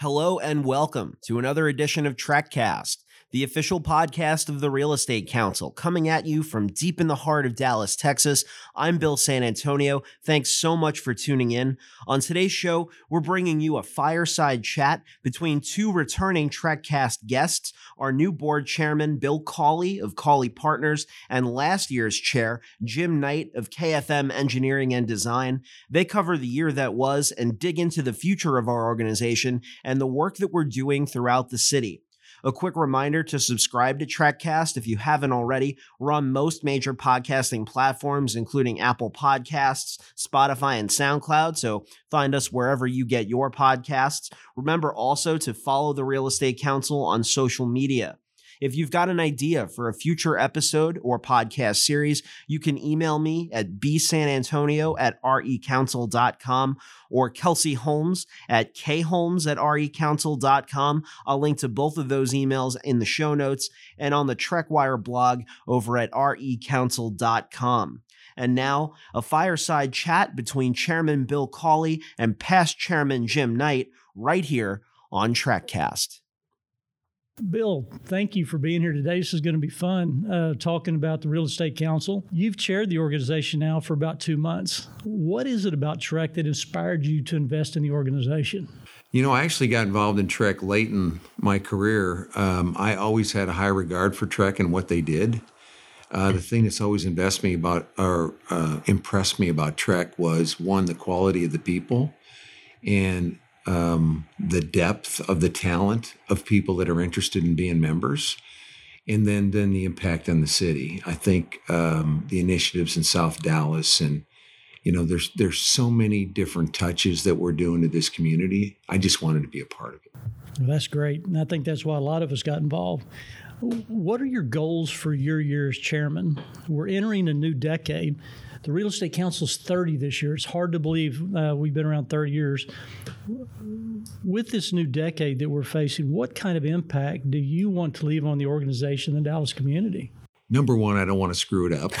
Hello and welcome to another edition of TrekCast, the official podcast of the Real Estate Council, coming at you from deep in the heart of Dallas, Texas. I'm Bill San Antonio. Thanks so much for tuning in. On today's show, we're bringing you a fireside chat between two returning TrekCast guests, our new board chairman, Bill Cawley of Cawley Partners, and last year's chair, Jim Knight of KFM Engineering and Design. They cover the year that was and dig into the future of our organization and the work that we're doing throughout the city. A quick reminder to subscribe to TrekCast if you haven't already. We're on most major podcasting platforms, including Apple Podcasts, Spotify, and SoundCloud. So find us wherever you get your podcasts. Remember also to follow the Real Estate Council on social media. If you've got an idea for a future episode or podcast series, you can email me at bsanantonio at recouncil.com or Kelsey Holmes at kholmes at recouncil.com. I'll link to both of those emails in the show notes and on the TrekWire blog over at recouncil.com. And now, a fireside chat between Chairman Bill Cawley and past Chairman Jim Knight right here on TrekCast. Bill, thank you for being here today. This is going to be fun uh, talking about the Real Estate Council. You've chaired the organization now for about two months. What is it about TREC that inspired you to invest in the organization? You know, I actually got involved in TREC late in my career. Um, I always had a high regard for TREC and what they did. Uh, the thing that's always impressed me about or uh, impressed me about TREC was one, the quality of the people, and um, the depth of the talent of people that are interested in being members, and then then the impact on the city. I think um, the initiatives in South Dallas and you know there's there's so many different touches that we're doing to this community. I just wanted to be a part of it. Well, that's great, and I think that's why a lot of us got involved. What are your goals for your year as chairman? We're entering a new decade. The Real Estate Council's 30 this year. It's hard to believe uh, we've been around 30 years. With this new decade that we're facing, what kind of impact do you want to leave on the organization and the Dallas community? Number one, I don't want to screw it up.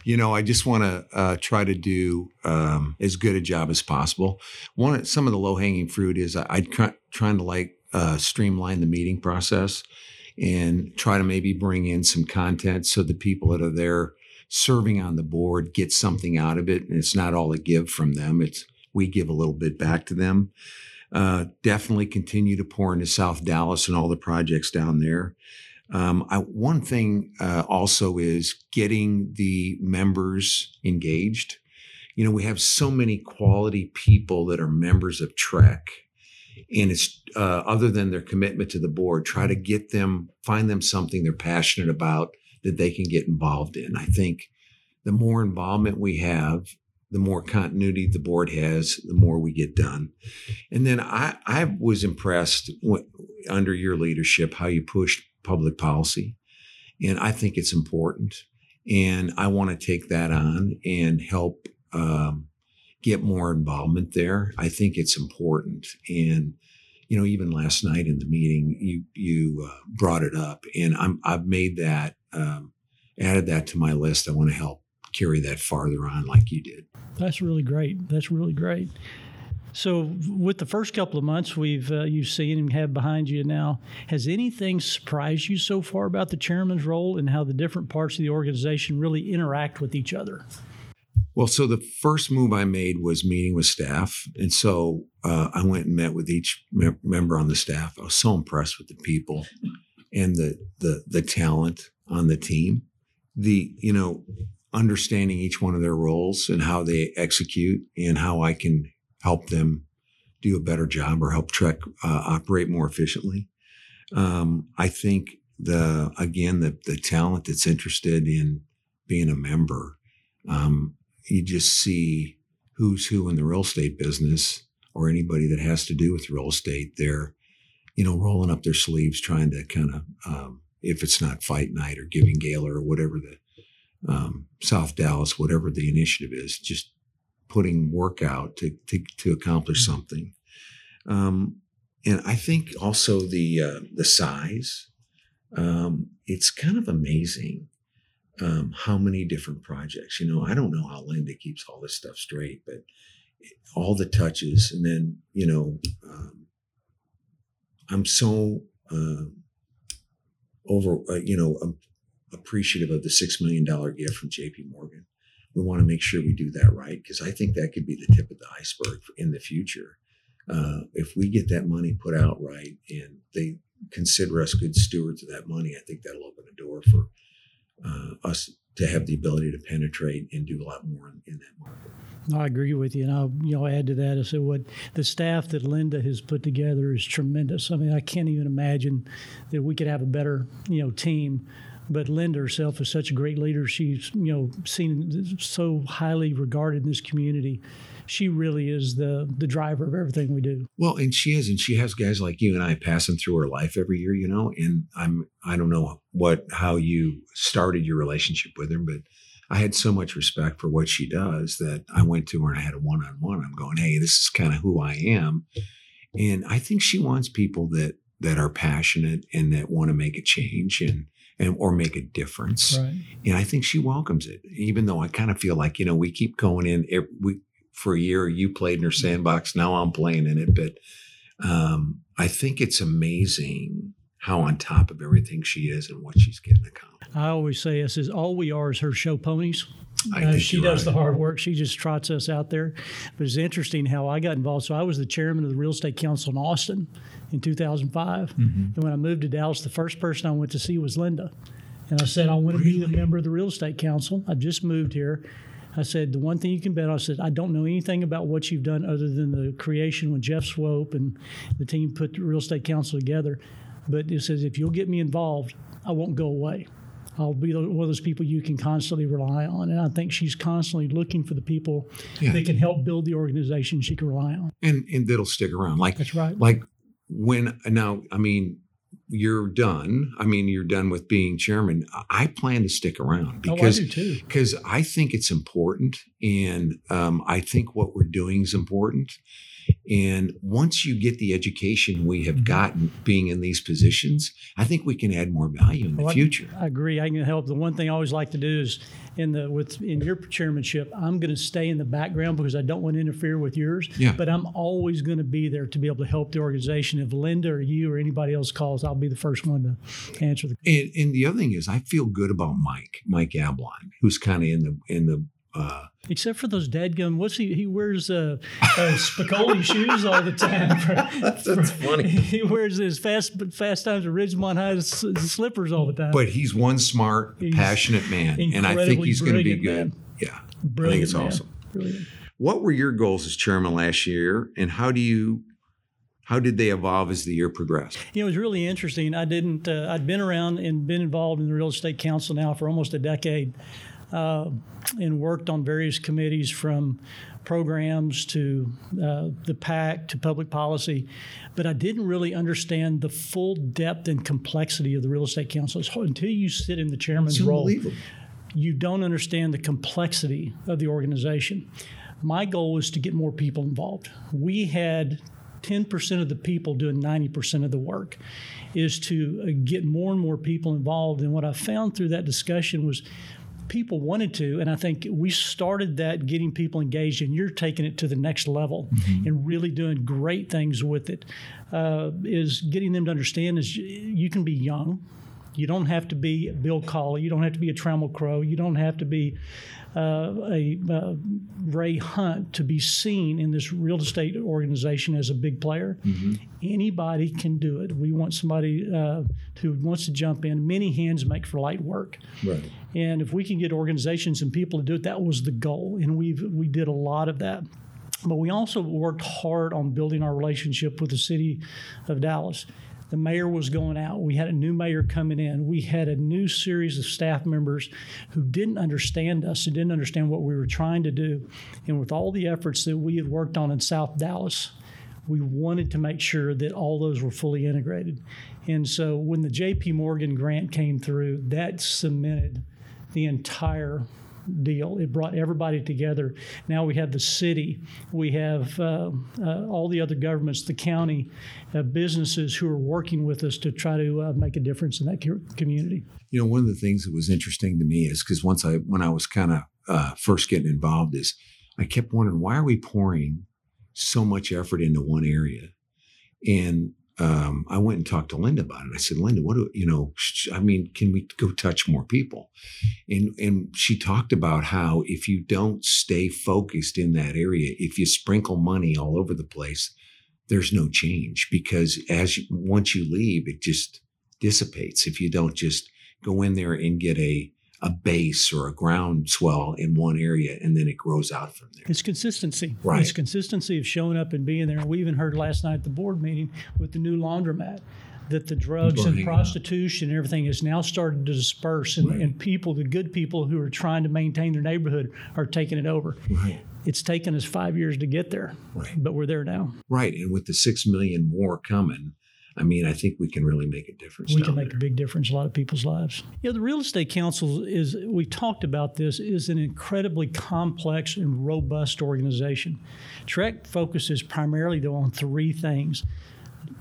you know, I just want to uh, try to do um, as good a job as possible. One, some of the low hanging fruit is I, am trying to like uh, streamline the meeting process and try to maybe bring in some content so the people that are there serving on the board get something out of it. And it's not all a give from them. It's we give a little bit back to them. Uh, definitely continue to pour into South Dallas and all the projects down there. Um, I, one thing uh, also is getting the members engaged. You know, we have so many quality people that are members of TREC, and it's uh, other than their commitment to the board, try to get them, find them something they're passionate about that they can get involved in. I think the more involvement we have, the more continuity the board has, the more we get done. And then I, I was impressed under your leadership how you pushed public policy. And I think it's important. And I want to take that on and help um, get more involvement there. I think it's important. And you know, even last night in the meeting, you you uh, brought it up, and I'm I've made that um, added that to my list. I want to help carry that farther on, like you did. That's really great. That's really great. So, with the first couple of months we've uh, you've seen and have behind you now, has anything surprised you so far about the chairman's role and how the different parts of the organization really interact with each other? Well, so the first move I made was meeting with staff, and so uh, I went and met with each me- member on the staff. I was so impressed with the people and the the the talent on the team. The you know understanding each one of their roles and how they execute and how I can help them do a better job or help TREC uh, operate more efficiently. Um, I think the again the the talent that's interested in being a member. Um, you just see who's who in the real estate business or anybody that has to do with real estate. They're, you know, rolling up their sleeves, trying to kind of, um, if it's not fight night or giving gala or whatever the um, South Dallas, whatever the initiative is, just putting work out to to, to accomplish mm-hmm. something. Um, and I think also the uh, the size. Um, it's kind of amazing um, how many different projects. You know, I don't know how Linda keeps all this stuff straight, but all the touches, and then you know, um, I'm so uh, over, uh, you know, um, appreciative of the six million dollar gift from J.P. Morgan. We want to make sure we do that right because I think that could be the tip of the iceberg in the future. Uh, if we get that money put out right and they consider us good stewards of that money, I think that'll open a door for uh, us to have the ability to penetrate and do a lot more in, in that market. I agree with you, and I'll you know add to that. I said what the staff that Linda has put together is tremendous. I mean, I can't even imagine that we could have a better you know team. But Linda herself is such a great leader. She's you know seen so highly regarded in this community. She really is the the driver of everything we do. Well, and she is, and she has guys like you and I passing through her life every year, you know. And I'm I don't know what how you started your relationship with her, but I had so much respect for what she does that I went to her and I had a one on one. I'm going, hey, this is kind of who I am, and I think she wants people that that are passionate and that want to make a change and and or make a difference. Right. And I think she welcomes it, even though I kind of feel like you know we keep going in. we for a year you played in her sandbox, now I'm playing in it, but um, I think it's amazing how on top of everything she is and what she's getting accomplished. I always say this is all we are is her show ponies. Uh, she does right. the hard work. She just trots us out there. But it's interesting how I got involved. So I was the chairman of the Real Estate Council in Austin in 2005. Mm-hmm. And when I moved to Dallas, the first person I went to see was Linda. And I said, I want to really? be a member of the Real Estate Council. I just moved here. I said, the one thing you can bet on, I said, I don't know anything about what you've done other than the creation when Jeff Swope and the team put the Real Estate Council together. But it says, if you'll get me involved, I won't go away. I'll be one of those people you can constantly rely on. And I think she's constantly looking for the people yeah. that can help build the organization she can rely on. And and that'll stick around. Like that's right. Like when now, I mean, you're done. I mean, you're done with being chairman. I plan to stick around because oh, I because I think it's important, and um, I think what we're doing is important. And once you get the education we have mm-hmm. gotten being in these positions, I think we can add more value in the future. I, I, agree. I can help. The one thing I always like to do is in the with in your chairmanship, I'm going to stay in the background because I don't want to interfere with yours. Yeah. But I'm always going to be there to be able to help the organization. If Linda or you or anybody else calls, I'll be the first one to answer the. And, and the other thing is, I feel good about Mike, Mike Ablon, who's kind of in the in the uh, Except for those dadgum, what's he? He wears uh, uh, Spicoli shoes all the time. For, that's, that's for, funny. He wears his fast fast times at Ridgemont High slippers all the time. But he's one smart, he's passionate man, and I think he's going to be good. Man. Yeah, brilliant I think it's man. awesome. Brilliant. What were your goals as chairman last year, and how do you how did they evolve as the year progressed? You know, it was really interesting. I didn't. Uh, I'd been around and been involved in the real estate council now for almost a decade, uh, and worked on various committees from programs to uh, the PAC to public policy, but I didn't really understand the full depth and complexity of the real estate council until you sit in the chairman's role. You don't understand the complexity of the organization. My goal was to get more people involved. We had 10% of the people doing 90% of the work is to uh, get more and more people involved and what i found through that discussion was people wanted to, and I think we started that getting people engaged, and you're taking it to the next level mm-hmm. and really doing great things with it. Uh, is getting them to understand is you can be young. You don't have to be Bill Cawley. You don't have to be a Trammell Crow. You don't have to be uh, a uh, Ray Hunt to be seen in this real estate organization as a big player. Mm-hmm. Anybody can do it. We want somebody uh, who wants to jump in. Many hands make for light work. Right. And if we can get organizations and people to do it, that was the goal. And we we did a lot of that. But we also worked hard on building our relationship with the city of Dallas the mayor was going out. We had a new mayor coming in. We had a new series of staff members who didn't understand us and didn't understand what we were trying to do. And with all the efforts that we had worked on in South Dallas, we wanted to make sure that all those were fully integrated. And so when the JP Morgan grant came through, that cemented the entire deal. It brought everybody together. Now we have the city, we have uh, uh, all the other governments, the county, uh, businesses who are working with us to try to uh, make a difference in that community. You know, one of the things that was interesting to me is because once I, when I was kind of uh, first getting involved, is I kept wondering why are we pouring so much effort into one area, and um, I went and talked to Linda about it. I said, Linda, what do you know? I mean, can we go touch more people? And and she talked about how if you don't stay focused in that area, if you sprinkle money all over the place, there's no change because as you, once you leave, it just dissipates. If you don't just go in there and get a a base or a groundswell in one area and then it grows out from there. It's consistency. Right. It's consistency of showing up and being there. We even heard last night at the board meeting with the new laundromat that the drugs and prostitution and everything has now started to disperse and, Right. and people, the good people who are trying to maintain their neighborhood are taking it over. Right. It's taken us five years to get there, Right. but we're there now. Right. And with the six million more coming, I mean, I think we can really make a difference. we can make there. a big difference in a lot of people's lives. You know, the real estate council is we talked about this is an incredibly complex and robust organization. TREC focuses primarily though on three things: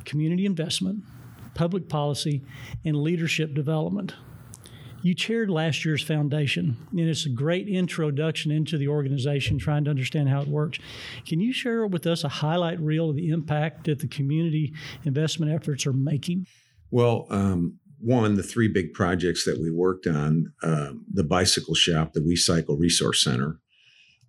community investment, public policy, and leadership development. You chaired last year's foundation, and it's a great introduction into the organization, trying to understand how it works. Can you share with us a highlight reel of the impact that the community investment efforts are making? Well, um, one, the three big projects that we worked on um, the bicycle shop, the We Cycle Resource Center,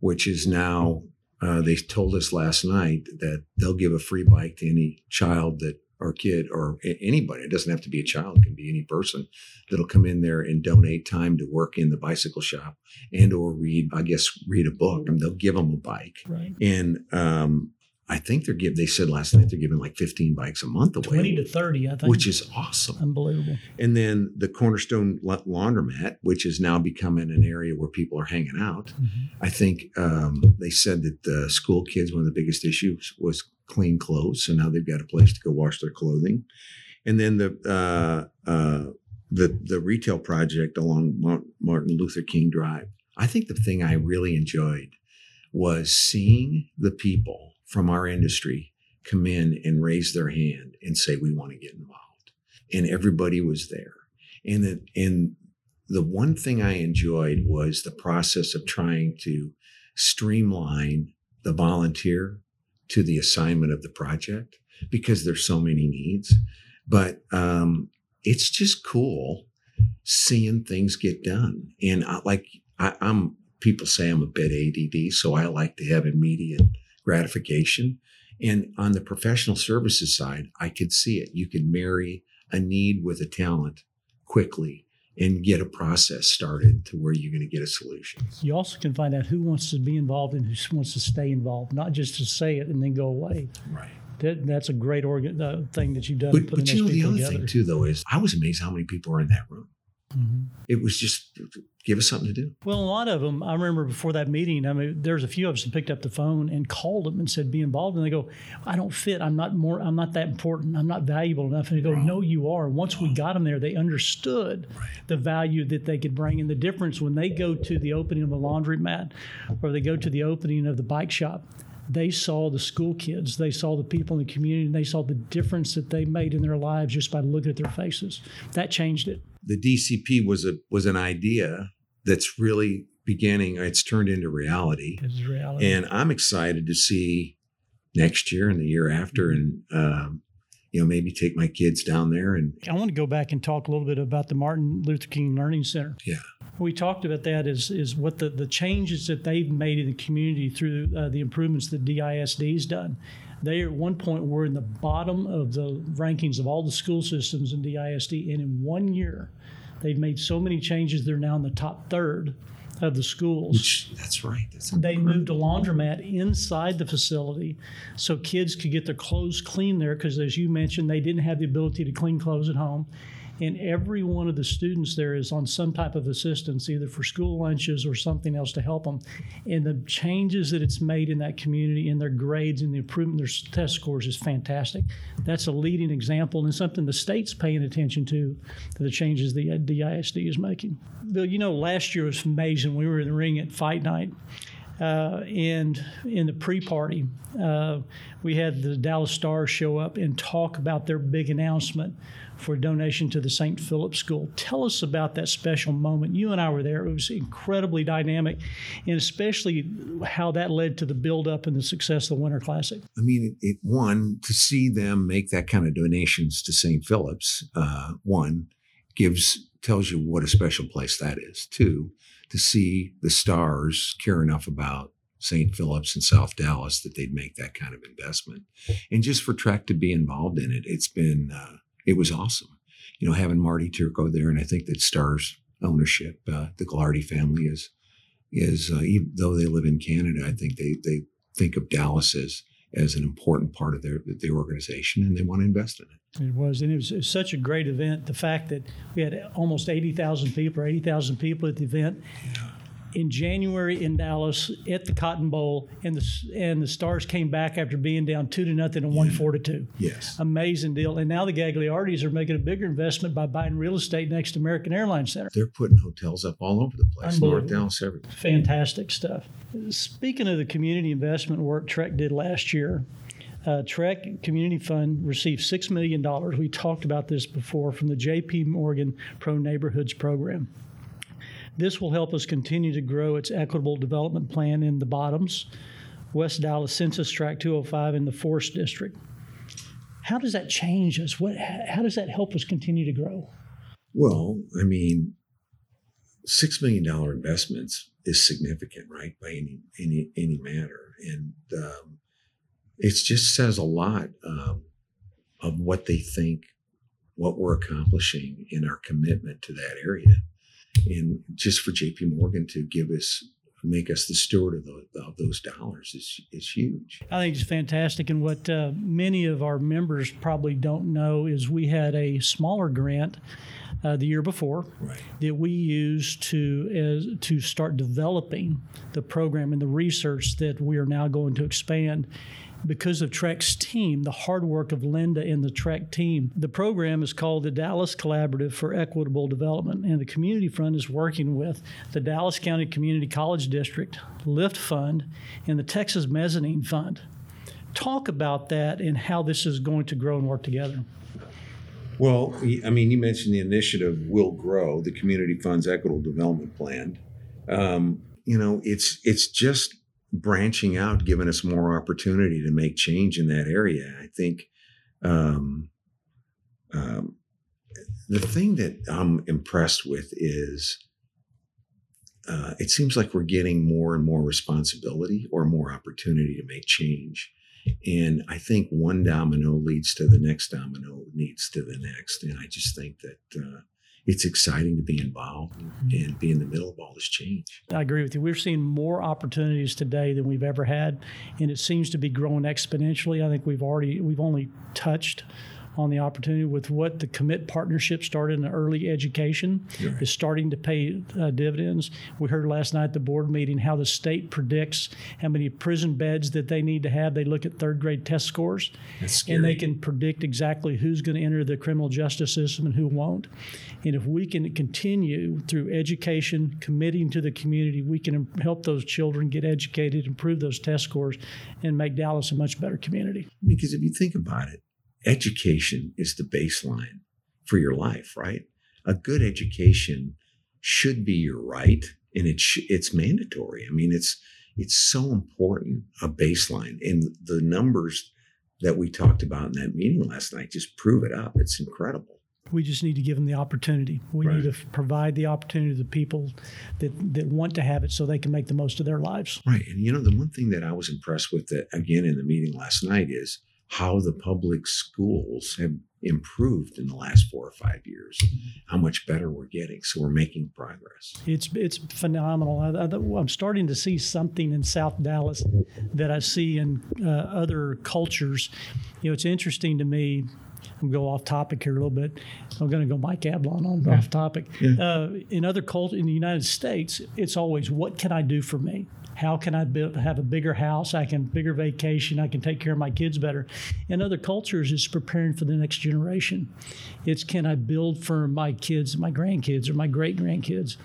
which is now, uh, they told us last night that they'll give a free bike to any child that or kid or anybody. It doesn't have to be a child; it can be any person that'll come in there and donate time to work in the bicycle shop and or read, I guess, read a book, and they'll give them a bike. Right. And um, I think they're give. They said last night they're giving like 15 bikes a month away, 20 to 30, I think. which is awesome. unbelievable. And then the Cornerstone La- Laundromat, which is now becoming an area where people are hanging out. I think um, they said that the school kids, one of the biggest issues was clean clothes. So now they've got a place to go wash their clothing. And then the uh, uh, the the retail project along Mar- Martin Luther King Drive. I think the thing I really enjoyed was seeing the people from our industry come in and raise their hand and say we want to get involved, and everybody was there. And the and the one thing I enjoyed was the process of trying to streamline the volunteer to the assignment of the project because there's so many needs. But um, it's just cool seeing things get done. And I like I, I'm people say I'm a bit ADD, so I like to have immediate gratification. And on the professional services side, I could see it. You could marry a need with a talent quickly and get a process started to where you're going to get a solution. You also can find out who wants to be involved and who wants to stay involved, not just to say it and then go away. Right. That, that's a great organ, uh, thing that you've done. But, but you know, the other together. thing too, though, is I was amazed how many people are in that room. Mhm. It was just give us something to do. Well, a lot of them, I remember before that meeting, I mean, there's a few of us that picked up the phone and called them and said, be involved. And they go, I don't fit. I'm not more, I'm not that important. I'm not valuable enough. And they go, no, you are. Once we got them there, they understood the value that they could bring and the difference when they go to the opening of the laundromat or they go to the opening of the bike shop. They saw the school kids, they saw the people in the community, and they saw the difference that they made in their lives just by looking at their faces. That changed it. The DCP was a was an idea that's really beginning. It's turned into reality, It's reality. and I'm excited to see next year and the year after, and um, you know maybe take my kids down there and I want to go back and talk a little bit about the Martin Luther King Learning Center. Yeah. We talked about that is is what the, the changes that they've made in the community through uh, the improvements that DISD's done. They at one point were in the bottom of the rankings of all the school systems in DISD, and in one year, they've made so many changes. They're now in the top third of the schools which that's right. That's they moved a laundromat inside the facility so kids could get their clothes clean there because as you mentioned they didn't have the ability to clean clothes at home and every one of the students there is on some type of assistance either for school lunches or something else to help them and the changes that it's made in that community in their grades and the improvement in their test scores is fantastic that's a leading example and something the state's paying attention to the changes the DISD is making Bill, you know, last year was amazing. We were in the ring at fight night. Uh, and in the pre-party, uh, we had the Dallas Stars show up and talk about their big announcement for a donation to the St. Philip School. Tell us about that special moment. You and I were there. It was incredibly dynamic, and especially how that led to the build-up and the success of the Winter Classic. I mean, it, one to see them make that kind of donations to St. Philip's. Uh, one gives tells you what a special place that is. Two, to see the stars care enough about St. Philip's and South Dallas that they'd make that kind of investment, and just for TREC to be involved in it, it's been. Uh, it was awesome. You know, having Marty Turco there, and I think that Stars ownership, uh, the Gaglardi family is is uh, even though they live in Canada, I think they they think of Dallas as as an important part of their their organization, and they want to invest in it. It was, and it was, it was such a great event. The fact that we had almost eighty thousand people, or eighty thousand people at the event. Yeah in January in Dallas at the Cotton Bowl, and the and the Stars came back after being down two to nothing and won four to two. Yes, amazing deal. And now the Gaglardis are making a bigger investment by buying real estate next to American Airlines Center. They're putting hotels up all over the place, North Dallas, everywhere. Fantastic stuff. Speaking of the community investment work TREC did last year. Uh, TREC Community Fund received $6 million. We talked about this before from the JP Morgan Pro Neighborhoods Program. This will help us continue to grow its equitable development plan in the bottoms, West Dallas Census Tract 205 in the Forest District. How does that change us? What, how does that help us continue to grow? Well, I mean, six million dollar investments is significant, right? By any any any matter, and um, it just says a lot um, of what they think, what we're accomplishing in our commitment to that area and just for JP Morgan to give us make us the steward of, the, of those dollars is, is huge. I think it's fantastic. And what uh, many of our members probably don't know is we had a smaller grant uh, the year before right. that we used to to start developing the program and the research that we are now going to expand because of TREC's team, the hard work of Linda and the TREC team. The program is called the Dallas Collaborative for Equitable Development, and the Community Fund is working with the Dallas County Community College District, LiftFund, and the Texas Mezzanine Fund. Talk about that and how this is going to grow and work together. Well, I mean, you mentioned the initiative will grow, the Community Fund's Equitable Development Plan. Um, you know, it's it's just branching out, giving us more opportunity to make change in that area. I think um, um, the thing that I'm impressed with is uh, it seems like we're getting more and more responsibility or more opportunity to make change. And I think one domino leads to the next domino, leads to the next. And I just think that uh, it's exciting to be involved mm-hmm. and be in the middle of all this change. I agree with you. We're seeing more opportunities today than we've ever had, and it seems to be growing exponentially. I think we've already we've only touched on the opportunity with what the commit partnership started in early education right. is starting to pay uh, dividends. We heard last night at the board meeting how the state predicts how many prison beds that they need to have. They look at third grade test scores and they can predict exactly who's going to enter the criminal justice system and who won't. And if we can continue through education, committing to the community, we can help those children get educated, improve those test scores, and make Dallas a much better community. Because if you think about it, education is the baseline for your life, right? A good education should be your right and it's sh- it's mandatory. I mean, it's it's so important a baseline and the numbers that we talked about in that meeting last night just prove it up. It's incredible. We just need to give them the opportunity. We right. need to provide the opportunity to the people that, that want to have it so they can make the most of their lives. Right. And you know, the one thing that I was impressed with that again in the meeting last night is how the public schools have improved in the last four or five years, how much better we're getting. So we're making progress. It's it's phenomenal. I, am starting to see something in South Dallas that I see in uh, other cultures. You know, it's interesting to me. I'm gonna go off topic here a little bit. I'm going to go Mike Ablon on yeah. off topic. Yeah. Uh, in other cultures in the United States, it's always what can I do for me? How can I build, have a bigger house? I can bigger vacation. I can take care of my kids better. In other cultures, it's preparing for the next generation. It's can I build for my kids, my grandkids, or my great grandkids.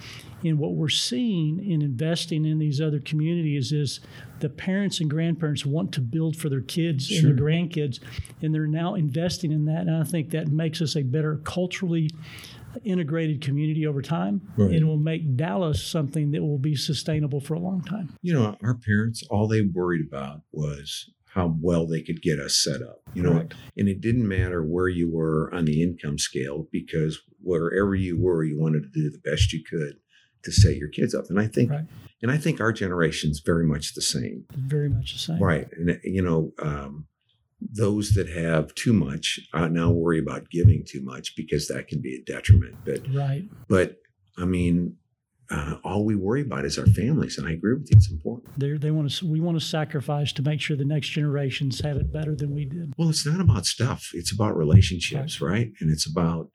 And what we're seeing in investing in these other communities is the parents and grandparents want to build for their kids sure. and their grandkids, and they're now investing in that. And I think that makes us a better culturally integrated community over time right. and will make Dallas something that will be sustainable for a long time. You know, our parents, all they worried about was how well they could get us set up. You know, Correct. and it didn't matter where you were on the income scale because wherever you were, you wanted to do the best you could to set your kids up. And I think right. and I think our generation's very much the same. Very much the same. Right. And you know, um, those that have too much uh, now worry about giving too much because that can be a detriment. But right. But I mean, uh, all we worry about is our families, and I agree with you. It's important. They they want to we want to sacrifice to make sure the next generations have it better than we did. Well, it's not about stuff. It's about relationships, right? right? And it's about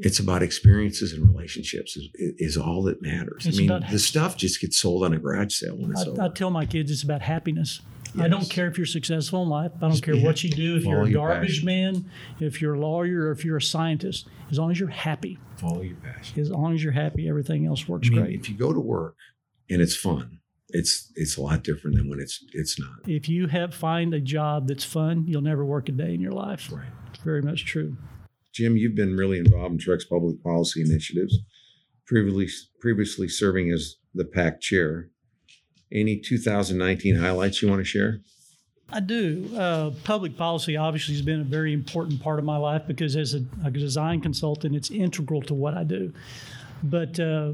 it's about experiences and relationships is, is all that matters. It's I mean, the stuff just gets sold on a garage sale when it's I, over. I tell my kids it's about happiness. Yes. I don't care if you're successful in life. I don't care what you do. If Follow you're a garbage man, if you're a lawyer, or if you're a scientist, as long as you're happy. Follow your passion. As long as you're happy, everything else works I mean, great. If you go to work and it's fun, it's it's a lot different than when it's it's not. If you have find a job that's fun, you'll never work a day in your life. Right. It's very much true. Jim, you've been really involved in TREC's public policy initiatives, previously previously serving as the PAC chair. Any 2019 highlights you want to share? I do. Uh, public policy obviously has been a very important part of my life because as a, a design consultant, it's integral to what I do. But uh,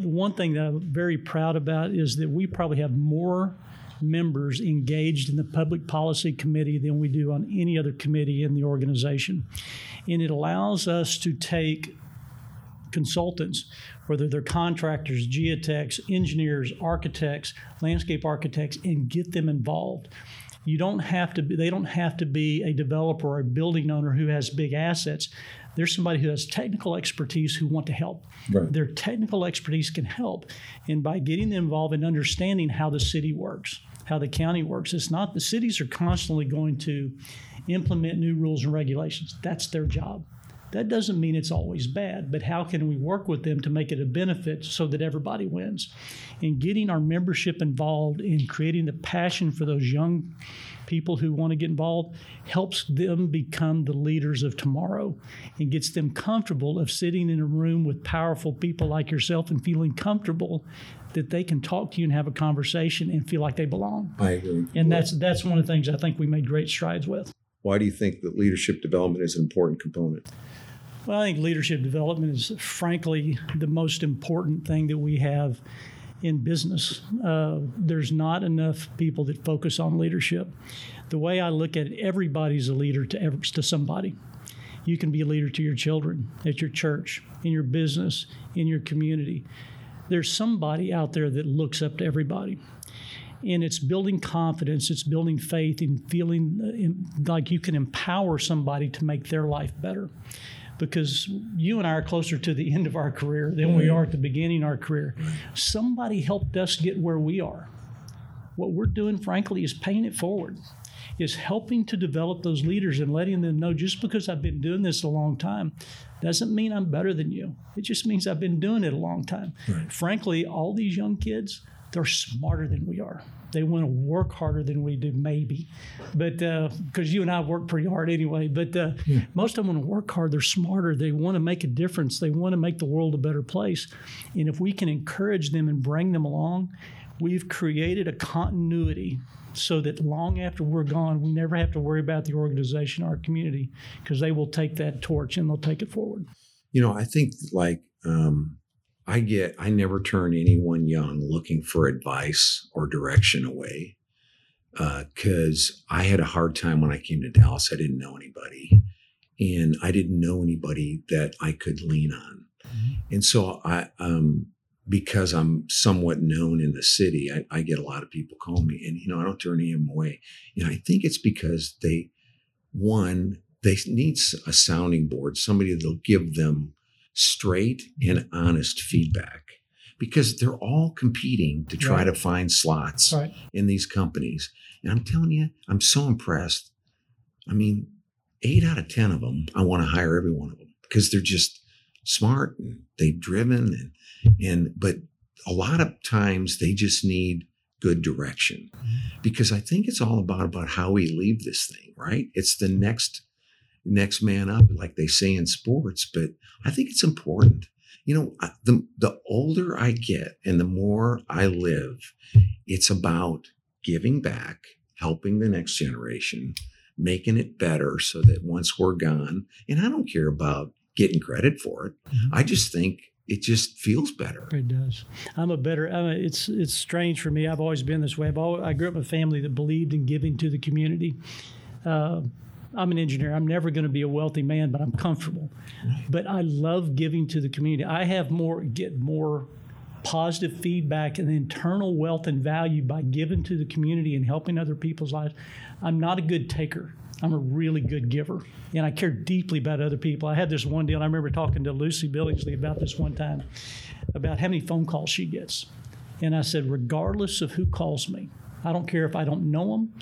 one thing that I'm very proud about is that we probably have more members engaged in the public policy committee than we do on any other committee in the organization. And it allows us to take consultants, whether they're contractors, geotechs, engineers, architects, landscape architects, and get them involved. You don't have to be, they don't have to be a developer or a building owner who has big assets. There's somebody who has technical expertise who want to help. Right. Their technical expertise can help. And by getting them involved in understanding how the city works, how the county works, it's not the cities are constantly going to implement new rules and regulations. That's their job. That doesn't mean it's always bad, but how can we work with them to make it a benefit so that everybody wins? And getting our membership involved in creating the passion for those young people who want to get involved helps them become the leaders of tomorrow and gets them comfortable of sitting in a room with powerful people like yourself and feeling comfortable that they can talk to you and have a conversation and feel like they belong. I agree. And that's that's one of the things I think we made great strides with. Why do you think that leadership development is an important component? Well, I think leadership development is frankly the most important thing that we have in business. Uh, there's not enough people that focus on leadership. The way I look at it, everybody's a leader to, ever, to somebody. You can be a leader to your children, at your church, in your business, in your community. There's somebody out there that looks up to everybody and it's building confidence it's building faith and feeling uh, like you can empower somebody to make their life better because you and I are closer to the end of our career than we are at the beginning of our career. Somebody helped us get where we are. What we're doing, frankly, is paying it forward, is helping to develop those leaders and letting them know just because I've been doing this a long time doesn't mean I'm better than you. It just means I've been doing it a long time. Right. Frankly, all these young kids, they're smarter than we are. They want to work harder than we do, maybe, but because uh, you and I work pretty hard anyway. But uh, yeah. most of them want to work hard. They're smarter. They want to make a difference. They want to make the world a better place. And if we can encourage them and bring them along, we've created a continuity so that long after we're gone, we never have to worry about the organization, our community, because they will take that torch and they'll take it forward. You know, I think like um, I get, I never turn anyone young looking for advice or direction away because uh, I had a hard time when I came to Dallas. I didn't know anybody and I didn't know anybody that I could lean on. Mm-hmm. And so I, um, because I'm somewhat known in the city, I, I, get a lot of people call me and, you know, I don't turn any of them away. And I think it's because they, one, they need a sounding board, somebody that'll give them straight and honest feedback because they're all competing to try right. to find slots right. in these companies. And I'm telling you, I'm so impressed. I mean, eight out of 10 of them, I want to hire every one of them because they're just smart and they've driven and and but a lot of times they just need good direction mm-hmm. because I think it's all about about how we leave this thing, right? It's the next next man up, like they say in sports. But I think it's important. You know, the the older I get and the more I live, it's about giving back, helping the next generation, making it better so that once we're gone, and I don't care about getting credit for it. Mm-hmm. I just think it just feels better. It does. I'm a better. I'm a, it's it's strange for me. I've always been this way. I've always, I grew up in a family that believed in giving to the community. Uh, I'm an engineer. I'm never going to be a wealthy man, but I'm comfortable. But I love giving to the community. I have more get more positive feedback and internal wealth and value by giving to the community and helping other people's lives. I'm not a good taker. I'm a really good giver, and I care deeply about other people. I had this one deal. I remember talking to Lucy Billingsley about this one time, about how many phone calls she gets, and I said, regardless of who calls me, I don't care if I don't know them,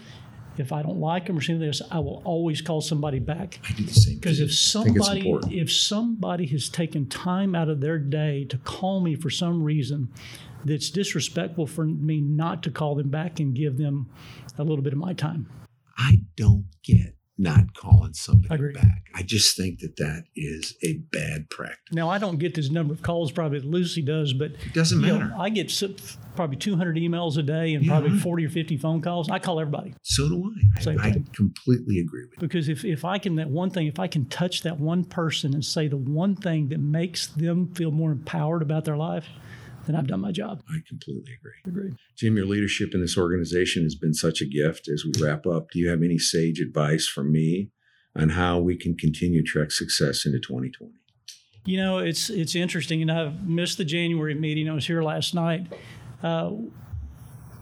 if I don't like them or something else, I will always call somebody back. I do the same. Because if somebody if somebody has taken time out of their day to call me for some reason, that's disrespectful for me not to call them back and give them a little bit of my time. I don't get not calling somebody back. I just think that that is a bad practice. Now I don't get this number of calls probably Lucy does, but it doesn't matter. Know, I get probably 200 emails a day and yeah, probably 40 or 50 phone calls. I call everybody. So do I. I, I completely agree with you. Because if, if I can, that one thing, if I can touch that one person and say the one thing that makes them feel more empowered about their life, then I've done my job. I completely agree. Agreed. Jim, your leadership in this organization has been such a gift. As we wrap up, do you have any sage advice for me on how we can continue TREC success into 2020? You know, it's it's interesting, and I've missed the January meeting. I was here last night. Uh,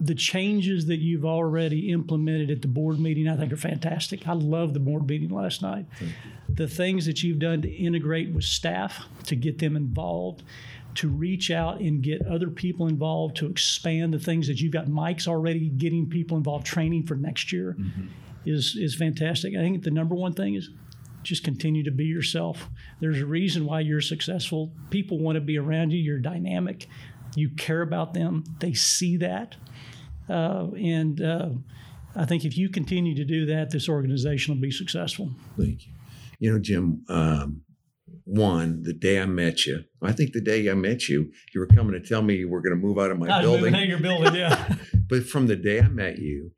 the changes that you've already implemented at the board meeting, I think, are fantastic. I love the board meeting last night. The things that you've done to integrate with staff to get them involved, to reach out and get other people involved, to expand the things that you've got. Mike's already getting people involved, training for next year, mm-hmm. is is fantastic. I think the number one thing is just continue to be yourself. There's a reason why you're successful. People want to be around you. You're dynamic. You care about them. They see that. Uh, and uh, I think if you continue to do that, this organization will be successful. Thank you. You know, Jim, um, one, the day I met you, I think the day I met you, you were coming to tell me you were going to move out of my I building. Out your building, yeah. but from the day I met you,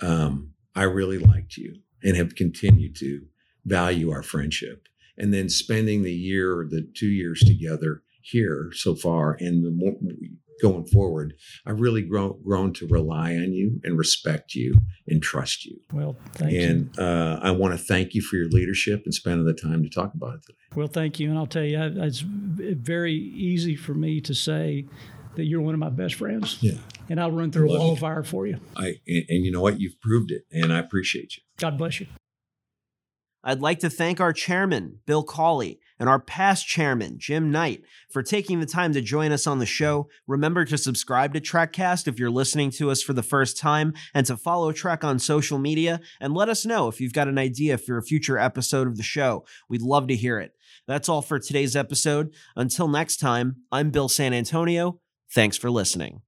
um, I really liked you and have continued to value our friendship. And then spending the year, the two years together here so far, and the more going forward, I've really grown grown to rely on you and respect you and trust you. Well, thank and, you. And uh, I want to thank you for your leadership and spending the time to talk about it today. Well, thank you. And I'll tell you, it's very easy for me to say that you're one of my best friends. Yeah. And I'll run through a wall of fire for you. I and, and you know what? You've proved it, and I appreciate you. God bless you. I'd like to thank our chairman, Bill Cawley, and our past chairman, Jim Knight, for taking the time to join us on the show. Remember to subscribe to TrekCast if you're listening to us for the first time, and to follow TREC on social media, and let us know if you've got an idea for a future episode of the show. We'd love to hear it. That's all for today's episode. Until next time, I'm Bill San Antonio. Thanks for listening.